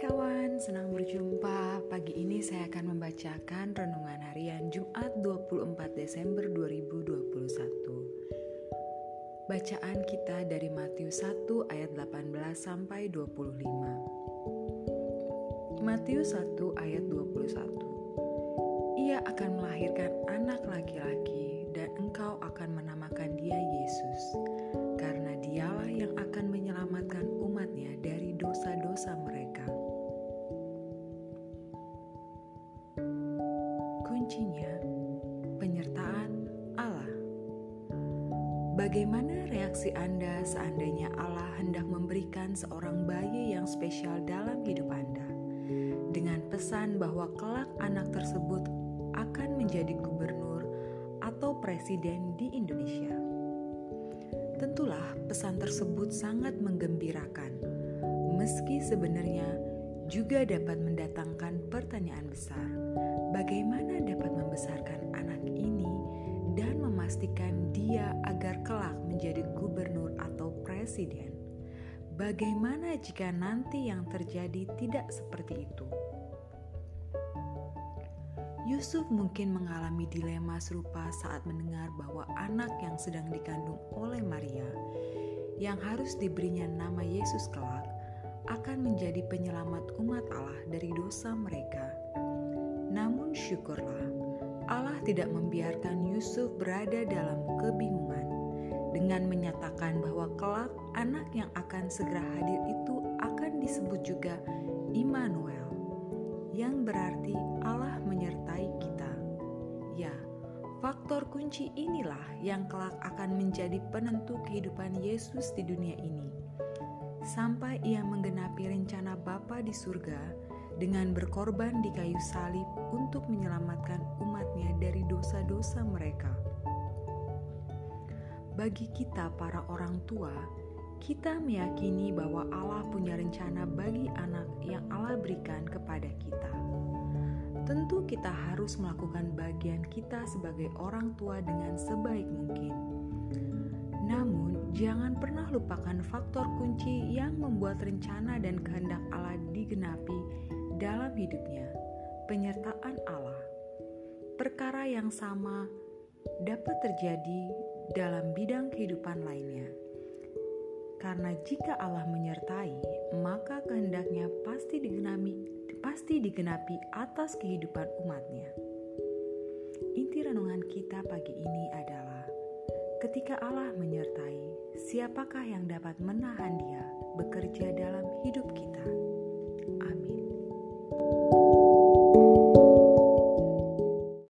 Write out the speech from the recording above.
kawan, senang berjumpa. Pagi ini saya akan membacakan renungan harian Jumat 24 Desember 2021. Bacaan kita dari Matius 1 ayat 18 sampai 25. Matius 1 ayat 21. Ia akan melahirkan kuncinya penyertaan Allah. Bagaimana reaksi Anda seandainya Allah hendak memberikan seorang bayi yang spesial dalam hidup Anda? Dengan pesan bahwa kelak anak tersebut akan menjadi gubernur atau presiden di Indonesia. Tentulah pesan tersebut sangat menggembirakan, meski sebenarnya juga dapat mendatangkan pertanyaan besar bagaimana dapat membesarkan anak ini dan memastikan dia agar kelak menjadi gubernur atau presiden. Bagaimana jika nanti yang terjadi tidak seperti itu? Yusuf mungkin mengalami dilema serupa saat mendengar bahwa anak yang sedang dikandung oleh Maria, yang harus diberinya nama Yesus kelak, akan menjadi penyelamat umat Allah dari dosa mereka namun syukurlah, Allah tidak membiarkan Yusuf berada dalam kebingungan dengan menyatakan bahwa kelak anak yang akan segera hadir itu akan disebut juga Immanuel, yang berarti Allah menyertai kita. Ya, faktor kunci inilah yang kelak akan menjadi penentu kehidupan Yesus di dunia ini. Sampai ia menggenapi rencana Bapa di surga dengan berkorban di kayu salib untuk menyelamatkan umatnya dari dosa-dosa mereka. Bagi kita para orang tua, kita meyakini bahwa Allah punya rencana bagi anak yang Allah berikan kepada kita. Tentu kita harus melakukan bagian kita sebagai orang tua dengan sebaik mungkin. Jangan pernah lupakan faktor kunci yang membuat rencana dan kehendak Allah digenapi dalam hidupnya, penyertaan Allah. Perkara yang sama dapat terjadi dalam bidang kehidupan lainnya. Karena jika Allah menyertai, maka kehendaknya pasti digenapi, pasti digenapi atas kehidupan umatnya. Inti renungan kita pagi ini adalah ketika Allah menyertai, siapakah yang dapat menahan dia bekerja dalam hidup